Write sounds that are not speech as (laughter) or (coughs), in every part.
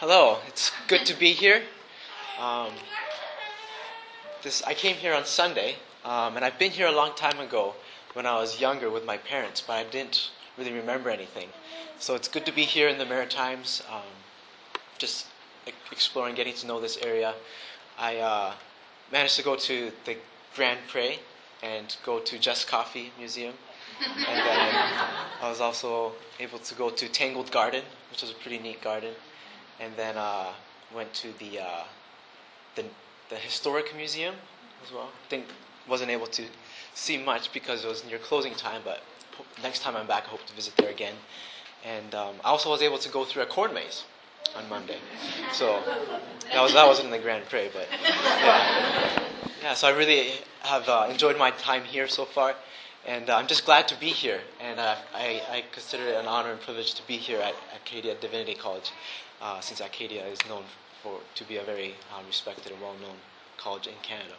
hello. It's good to be here. Um, this I came here on Sunday, um, and I've been here a long time ago when I was younger with my parents, but I didn't really remember anything. So it's good to be here in the Maritimes, um, just exploring, getting to know this area. I uh, managed to go to the Grand Pre and go to Just Coffee Museum, and then I was also able to go to Tangled Garden, which was a pretty neat garden, and then uh, went to the uh, the the historic museum as well. I think wasn't able to see much because it was near closing time, but next time I'm back, I hope to visit there again. And um, I also was able to go through a corn maze on Monday, so that was that wasn't in the Grand Pre, but yeah, yeah. So I really have uh, enjoyed my time here so far, and uh, I'm just glad to be here. And uh, I, I consider it an honor and privilege to be here at Acadia Divinity College, uh, since Acadia is known for to be a very uh, respected and well-known college in Canada.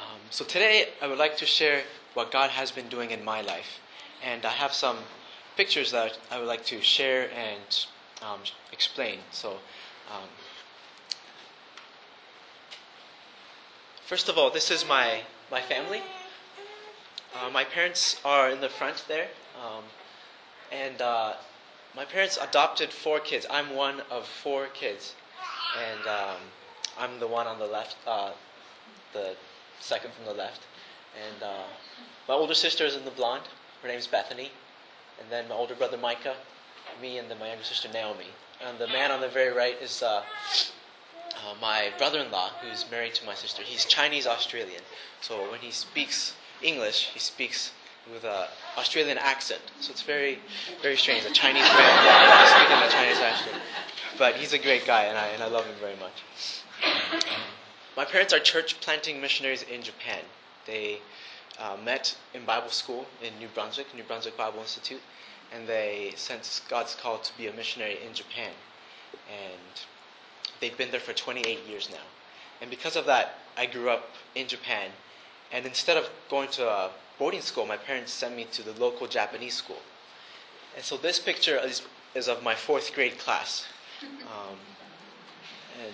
Um, so today I would like to share what God has been doing in my life, and I have some pictures that I would like to share and um, explain. So. Um, First of all, this is my, my family. Uh, my parents are in the front there. Um, and uh, my parents adopted four kids. I'm one of four kids. And um, I'm the one on the left, uh, the second from the left. And uh, my older sister is in the blonde. Her name's Bethany. And then my older brother Micah, me, and then my younger sister Naomi. And the man on the very right is uh, uh, my brother-in-law, who's married to my sister, he's Chinese Australian. So when he speaks English, he speaks with an Australian accent. So it's very, very strange. A Chinese man (laughs) speaking a Chinese accent. But he's a great guy, and I and I love him very much. My parents are church planting missionaries in Japan. They uh, met in Bible school in New Brunswick, New Brunswick Bible Institute, and they sensed God's call to be a missionary in Japan. And they've been there for 28 years now. And because of that, I grew up in Japan. And instead of going to a boarding school, my parents sent me to the local Japanese school. And so this picture is, is of my fourth grade class. Um, and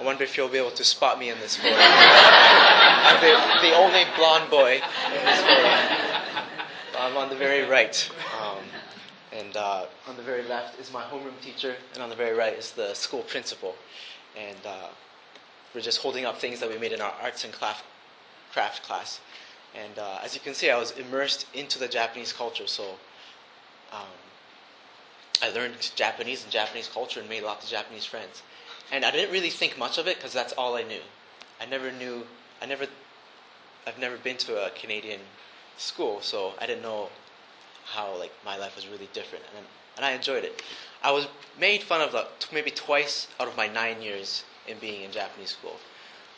I wonder if you'll be able to spot me in this photo. I'm the, the only blonde boy in this photo. I'm on the very right. Um, and uh, on the very left is my homeroom teacher, and on the very right is the school principal. And uh, we're just holding up things that we made in our arts and craft, craft class. And uh, as you can see, I was immersed into the Japanese culture, so um, I learned Japanese and Japanese culture and made lots of Japanese friends. And I didn't really think much of it because that's all I knew. I never knew, I never, I've never been to a Canadian school, so I didn't know how like my life was really different, and and I enjoyed it. I was made fun of like, maybe twice out of my nine years in being in Japanese school.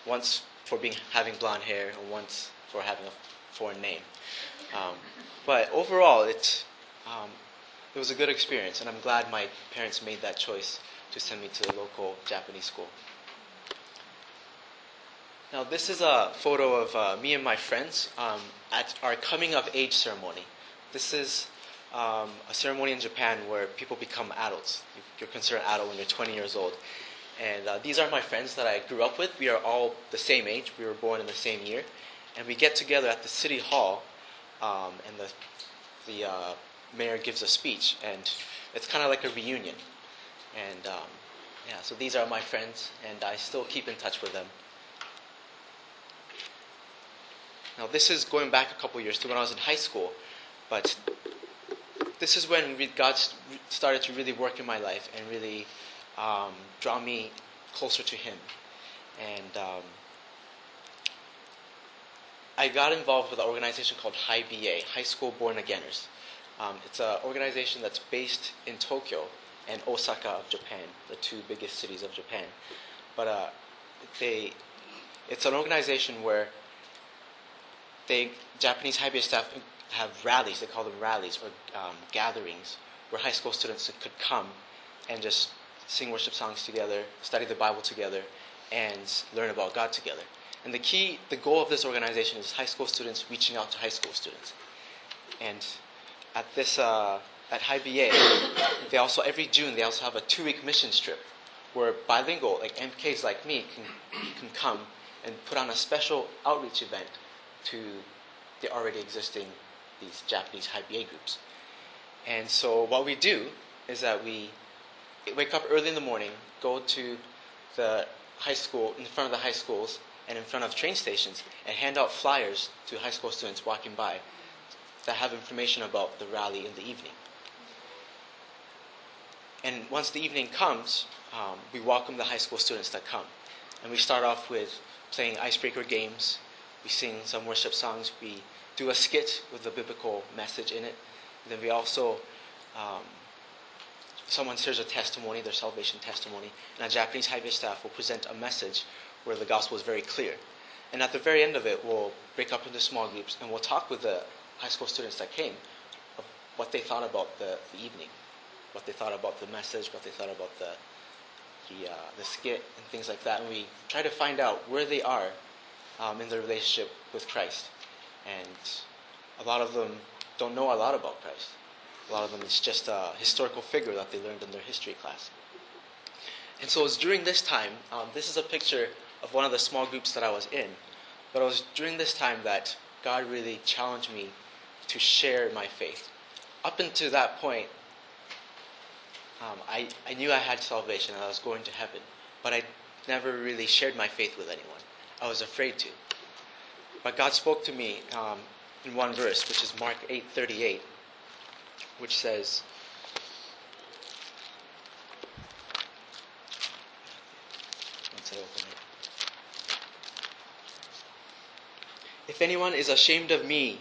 Once for being having blonde hair, and once for having a foreign name. Um, but overall, it um, it was a good experience, and I'm glad my parents made that choice to send me to the local Japanese school. Now, this is a photo of uh, me and my friends um, at our coming of age ceremony. This is um, a ceremony in Japan where people become adults. You're considered adult when you're 20 years old. And uh, these are my friends that I grew up with. We are all the same age. We were born in the same year. And we get together at the city hall, um, and the, the uh, mayor gives a speech. And it's kind of like a reunion. And um, yeah, so these are my friends, and I still keep in touch with them. Now, this is going back a couple years to when I was in high school, but this is when God started to really work in my life and really um, draw me closer to Him. And um, I got involved with an organization called High BA, High School Born Againers. Um, it's an organization that's based in Tokyo and Osaka of Japan, the two biggest cities of Japan. But uh, they, it's an organization where they Japanese high BA staff have rallies. They call them rallies or um, gatherings where high school students could come and just sing worship songs together, study the Bible together, and learn about God together. And the key, the goal of this organization is high school students reaching out to high school students. And at this, uh, at High BA, (coughs) they also every June they also have a two-week mission trip where bilingual, like MKs like me, can, can come and put on a special outreach event to the already existing these Japanese high BA groups. And so what we do is that we wake up early in the morning, go to the high school, in front of the high schools, and in front of train stations, and hand out flyers to high school students walking by that have information about the rally in the evening. And once the evening comes, um, we welcome the high school students that come. And we start off with playing icebreaker games. We sing some worship songs. We do a skit with a biblical message in it. And then we also, um, someone shares a testimony, their salvation testimony, and a Japanese high staff will present a message where the gospel is very clear. And at the very end of it, we'll break up into small groups and we'll talk with the high school students that came of what they thought about the, the evening, what they thought about the message, what they thought about the, the, uh, the skit, and things like that. And we try to find out where they are um, in their relationship with Christ. And a lot of them don't know a lot about Christ. A lot of them, it's just a historical figure that they learned in their history class. And so it was during this time, um, this is a picture of one of the small groups that I was in, but it was during this time that God really challenged me to share my faith. Up until that point, um, I, I knew I had salvation and I was going to heaven, but I never really shared my faith with anyone. I was afraid to. But God spoke to me um, in one verse, which is Mark 8:38, which says, once I open it. If anyone is ashamed of me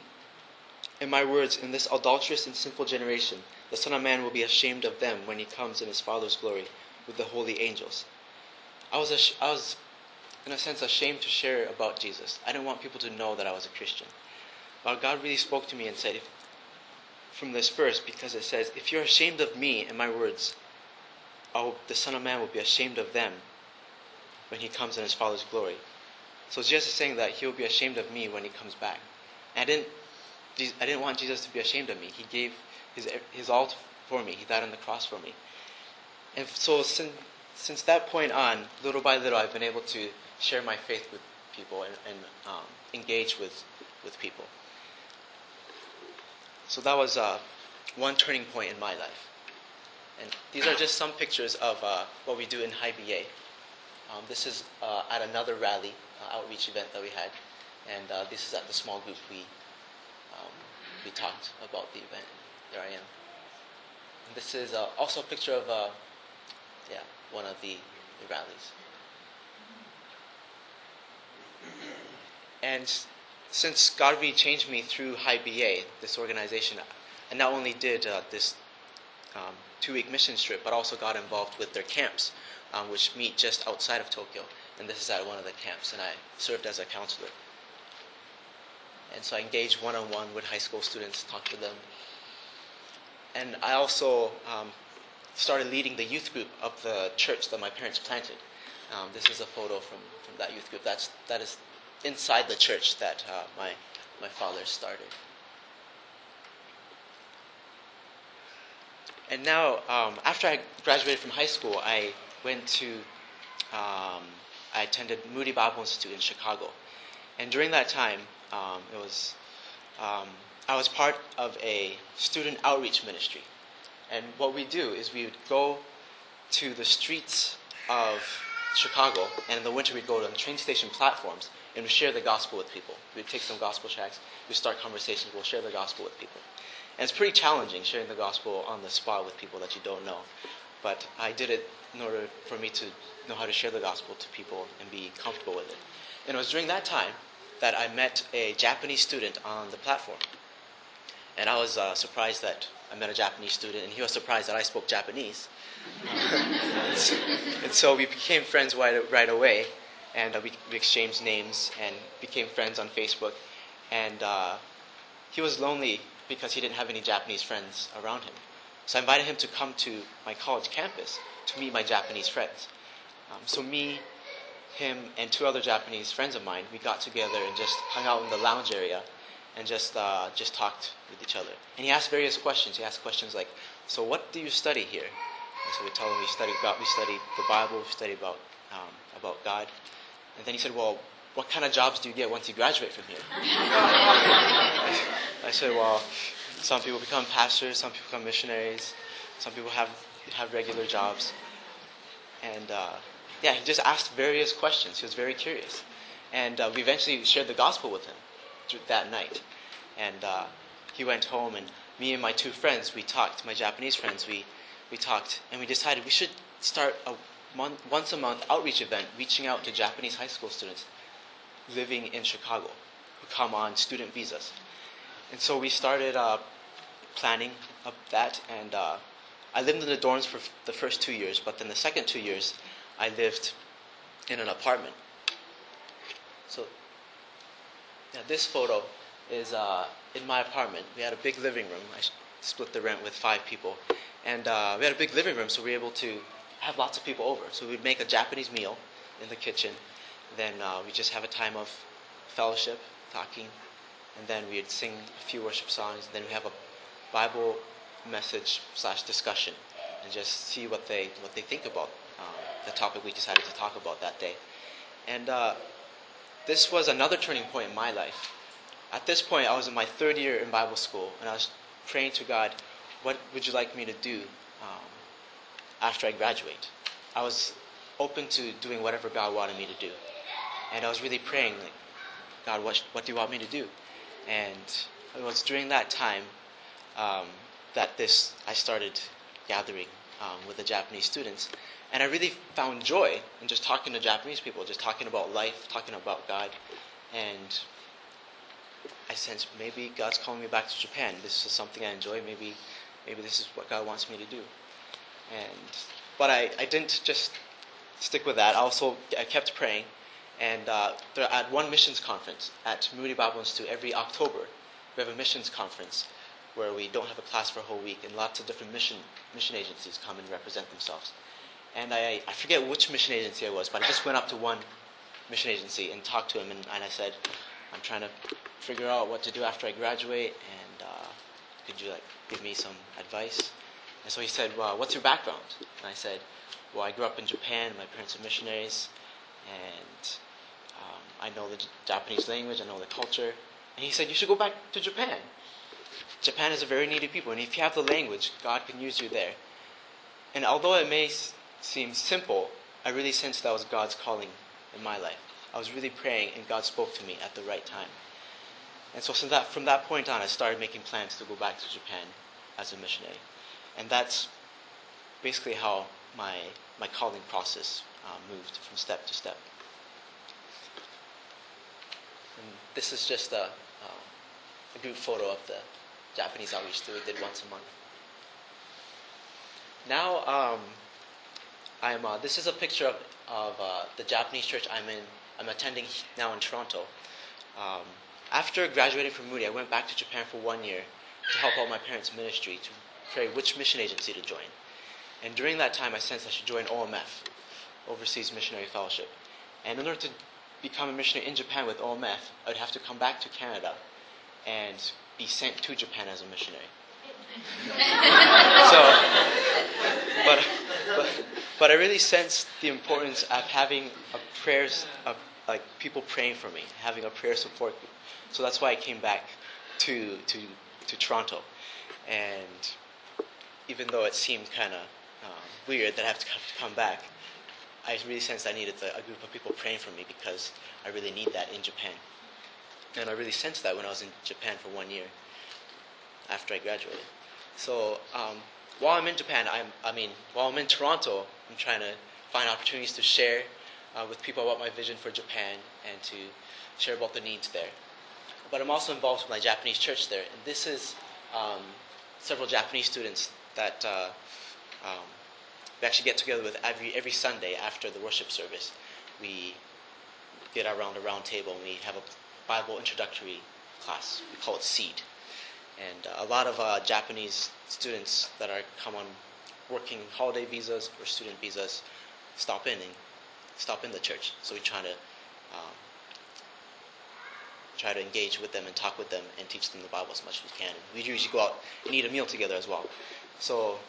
and my words in this adulterous and sinful generation, the Son of Man will be ashamed of them when he comes in his Father's glory with the holy angels. I was, ash- I was, in a sense, ashamed to share about Jesus. I didn't want people to know that I was a Christian. But God really spoke to me and said, if, from this verse, because it says, If you're ashamed of me and my words, oh, the Son of Man will be ashamed of them when he comes in his Father's glory. So Jesus is saying that he will be ashamed of me when he comes back. And I didn't, I didn't want Jesus to be ashamed of me. He gave his, his all for me. He died on the cross for me. And so since, since that point on, little by little, I've been able to share my faith with people and, and um, engage with, with people. So that was uh, one turning point in my life. And these are just some pictures of uh, what we do in High BA. Um, this is uh, at another rally, uh, outreach event that we had, and uh, this is at the small group we um, we talked about the event. There I am. And this is uh, also a picture of yeah one of the, the rallies. And since really changed me through High BA, this organization, I not only did uh, this um, two-week mission trip, but also got involved with their camps, um, which meet just outside of Tokyo. And this is at one of the camps, and I served as a counselor. And so I engaged one-on-one with high school students, talked to them. And I also um, started leading the youth group of the church that my parents planted. Um, this is a photo from, from that youth group. That's, that is inside the church that uh, my, my father started. And now, um, after I graduated from high school, I went to, um, I attended Moody Bible Institute in Chicago. And during that time, um, it was, um, I was part of a student outreach ministry. And what we do is we would go to the streets of Chicago, and in the winter we'd go to the train station platforms and we share the gospel with people. We'd take some gospel tracks, we start conversations, we'll share the gospel with people. And it's pretty challenging sharing the gospel on the spot with people that you don't know. But I did it in order for me to know how to share the gospel to people and be comfortable with it. And it was during that time that I met a Japanese student on the platform. And I was uh, surprised that I met a Japanese student, and he was surprised that I spoke Japanese. and, (laughs) so, and, so, we became friends right, right away, and uh, we, we, exchanged names and became friends on Facebook. And uh, he was lonely because he didn't have any Japanese friends around him. So I invited him to come to my college campus to meet my Japanese friends. Um, so me, him, and two other Japanese friends of mine, we got together and just hung out in the lounge area and just uh, just talked with each other. And he asked various questions. He asked questions like, "So what do you study here? And so we told him we study about we study the Bible, we study about um, about God. And then he said, "Well, what kind of jobs do you get once you graduate from here?" (laughs) I said, "Well, some people become pastors, some people become missionaries, some people have have regular jobs." And uh, yeah, he just asked various questions. He was very curious, and uh, we eventually shared the gospel with him that night. And uh, he went home, and me and my two friends, we talked. My Japanese friends, we we talked, and we decided we should start a once a month outreach event, reaching out to Japanese high school students living in Chicago who come on student visas. And so we started uh, planning of that, and uh, I lived in the dorms for f- the first two years, but then the second two years, I lived in an apartment. So, yeah, this photo is uh, in my apartment. We had a big living room. I split the rent with five people, and uh, we had a big living room, so we were able to have lots of people over. So we'd make a Japanese meal in the kitchen. Then uh, we just have a time of fellowship, talking, and then we'd sing a few worship songs. Then we have a Bible message slash discussion, and just see what they what they think about um, the topic we decided to talk about that day. And uh, this was another turning point in my life. At this point, I was in my third year in Bible school, and I was praying to God, "What would you like me to do um, after I graduate?" I was open to doing whatever God wanted me to do, and I was really praying, like, "God, what what do you want me to do?" And it was during that time um, that this I started gathering um, with the Japanese students, and I really found joy in just talking to Japanese people, just talking about life, talking about God, and I sensed maybe God's calling me back to Japan. This is something I enjoy. Maybe, maybe this is what God wants me to do. And but I, I didn't just stick with that. I also I kept praying, and uh, at one missions conference at Moody Bible Institute every October, we have a missions conference where we don't have a class for a whole week, and lots of different mission mission agencies come and represent themselves. And I, I forget which mission agency I was, but I just went up to one mission agency and talked to him, and, and I said, I'm trying to figure out what to do after I graduate, and uh, could you like give me some advice? And so he said, Well, what's your background? And I said, Well, I grew up in Japan. My parents are missionaries, and um, I know the Japanese language. I know the culture. And he said, You should go back to Japan. Japan is a very needy people, and if you have the language, God can use you there. And although it may s- seem simple, I really sensed that was God's calling in my life. I was really praying, and God spoke to me at the right time. And so, that, from that point on, I started making plans to go back to Japan as a missionary. And that's basically how my, my calling process uh, moved from step to step. And this is just a, uh, a group photo of the Japanese outreach that we did once a month. Now, um, I'm. Uh, this is a picture of, of uh, the Japanese church I'm in. I'm attending now in Toronto. Um, after graduating from Moody, I went back to Japan for one year to help out my parents' ministry to pray which mission agency to join. And during that time, I sensed I should join OMF, Overseas Missionary Fellowship. And in order to become a missionary in Japan with OMF, I would have to come back to Canada and be sent to Japan as a missionary. so, but, but, but I really sensed the importance of having a prayers, of, like people praying for me, having a prayer support group. So that's why I came back to, to, to Toronto. And even though it seemed kind of um, weird that I have to come, back, I really sensed I needed a, a group of people praying for me because I really need that in Japan. And I really sensed that when I was in Japan for one year after I graduated. So um, while I'm in Japan, I'm, I mean, while I'm in Toronto, I'm trying to find opportunities to share uh, with people about my vision for Japan and to share about the needs there. But I'm also involved with my Japanese church there, and this is um, several Japanese students that uh, um, we actually get together with every every Sunday after the worship service. We get around a round table and we have a Bible introductory class. We call it Seed, and uh, a lot of uh, Japanese students that are come on working holiday visas or student visas stop in and stop in the church. So we try to um, try to engage with them and talk with them and teach them the Bible as much as we can. We usually go out and eat a meal together as well. So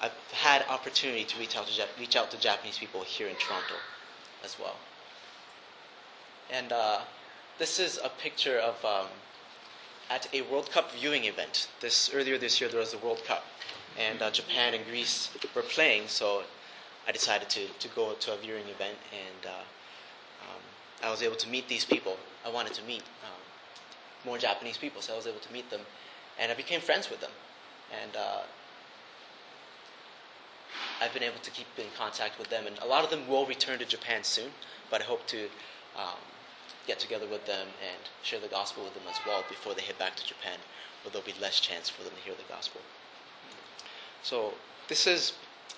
I've had opportunity to reach out to reach out to Japanese people here in Toronto, as well. And uh, this is a picture of um, at a World Cup viewing event. This earlier this year there was the World Cup, and uh, Japan and Greece were playing, so I decided to, to go to a viewing event, and uh, um, I was able to meet these people. I wanted to meet um, more Japanese people, so I was able to meet them, and I became friends with them, and uh, I've been able to keep in contact with them, and a lot of them will return to Japan soon, but I hope to um, get together with them and share the gospel with them as well before they head back to Japan, where there'll be less chance for them to hear the gospel. So this is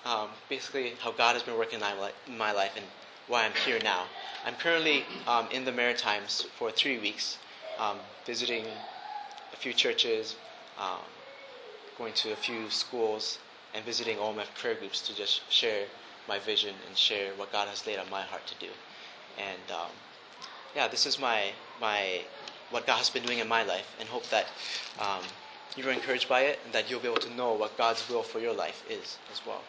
um, basically how God has been working in my, life and why I'm here now. I'm currently um, in the Maritimes for three weeks, um, visiting a few churches, um, going to a few schools, and visiting OMF prayer groups to just share my vision and share what God has laid on my heart to do. And um, yeah, this is my my what God has been doing in my life, and hope that um, you are encouraged by it, and that you'll be able to know what God's will for your life is as well.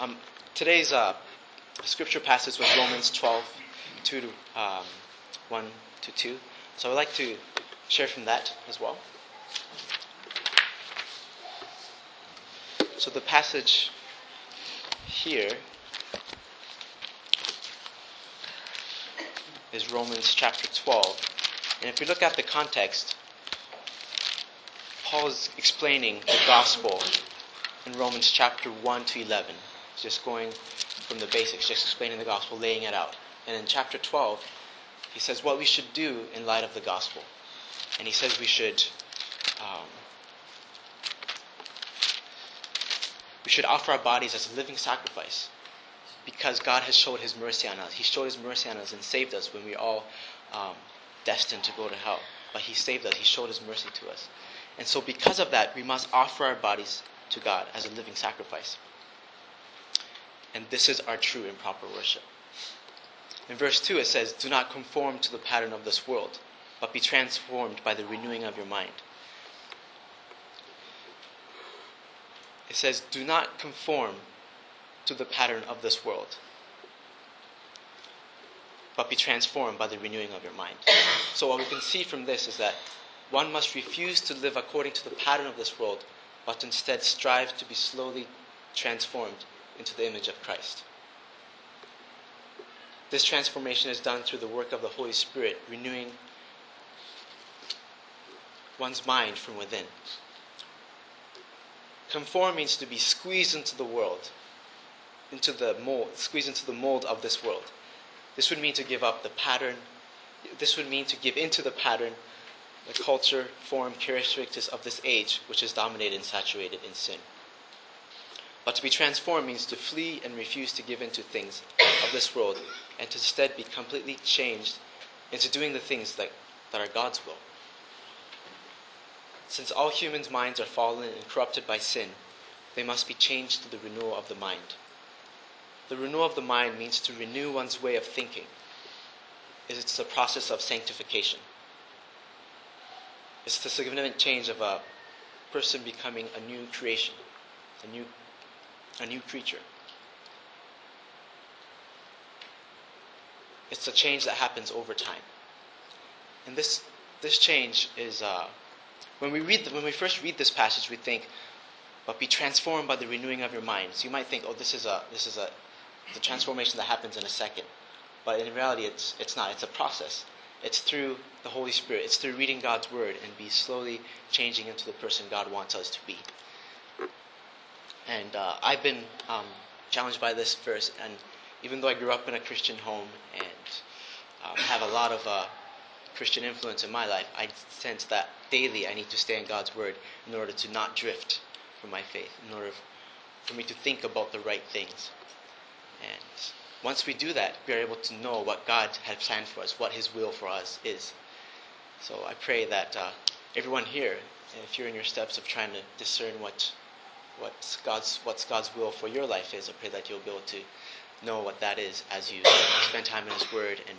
Um, today's uh, scripture passage was Romans 12, 2 to um, 1 to 2. So I'd like to share from that as well. So the passage here is Romans chapter 12. And if we look at the context, Paul is explaining the gospel in Romans chapter 1 to 11. Just going from the basics, just explaining the gospel, laying it out. And in chapter 12, he says what we should do in light of the gospel. And he says we should um, we should offer our bodies as a living sacrifice because God has showed His mercy on us. He showed His mercy on us and saved us when we were all um, destined to go to hell. But He saved us. He showed His mercy to us. And so, because of that, we must offer our bodies to God as a living sacrifice. And this is our true and proper worship. In verse 2, it says, Do not conform to the pattern of this world, but be transformed by the renewing of your mind. It says, Do not conform to the pattern of this world, but be transformed by the renewing of your mind. (coughs) So, what we can see from this is that one must refuse to live according to the pattern of this world, but instead strive to be slowly transformed into the image of Christ. This transformation is done through the work of the Holy Spirit, renewing one's mind from within. Conform means to be squeezed into the world, into the mold, squeezed into the mold of this world. This would mean to give up the pattern. This would mean to give into the pattern, the culture, form, characteristics of this age, which is dominated and saturated in sin. But to be transformed means to flee and refuse to give in to things of this world, and to instead be completely changed into doing the things that, that are God's will. Since all humans' minds are fallen and corrupted by sin, they must be changed to the renewal of the mind. The renewal of the mind means to renew one's way of thinking. It's the process of sanctification. It's the significant change of a person becoming a new creation, a new, a new creature. It's a change that happens over time. And this, this change is, uh, when we, read when we first read this passage, we think, but be transformed by the renewing of your mind. So you might think, oh, this is a, this is a, the transformation that happens in a second. But in reality, it's, it's not. It's a process. It's through the Holy Spirit. It's through reading God's Word and be slowly changing into the person God wants us to be. And uh, I've been um, challenged by this verse. And even though I grew up in a Christian home and um, have a lot of uh, Christian influence in my life, I sense that daily I need to stay in God's Word in order to not drift from my faith, in order for me to think about the right things. And once we do that, we are able to know what God had planned for us, what His will for us is. So I pray that uh, everyone here, if you're in your steps of trying to discern what what's God's what's God's will for your life is, I pray that you'll be able to know what that is as you (coughs) spend time in His Word and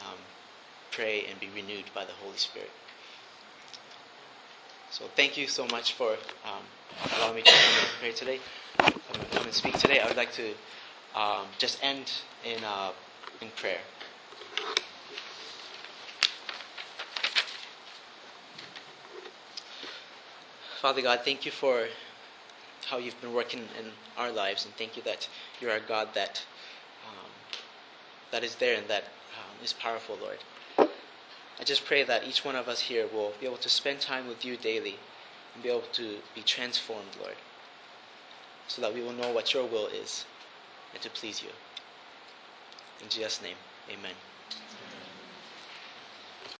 um, pray and be renewed by the Holy Spirit. So thank you so much for um, allowing me to come and pray today. Come and, speak today. I would like to um, just end in uh, in prayer. Father God, thank you for how you've been working in our lives, and thank you that you're a God that um, that is there and that um, is powerful, Lord. I just pray that each one of us here will be able to spend time with you daily and be able to be transformed, Lord, so that we will know what your will is and to please you. In Jesus' name, amen.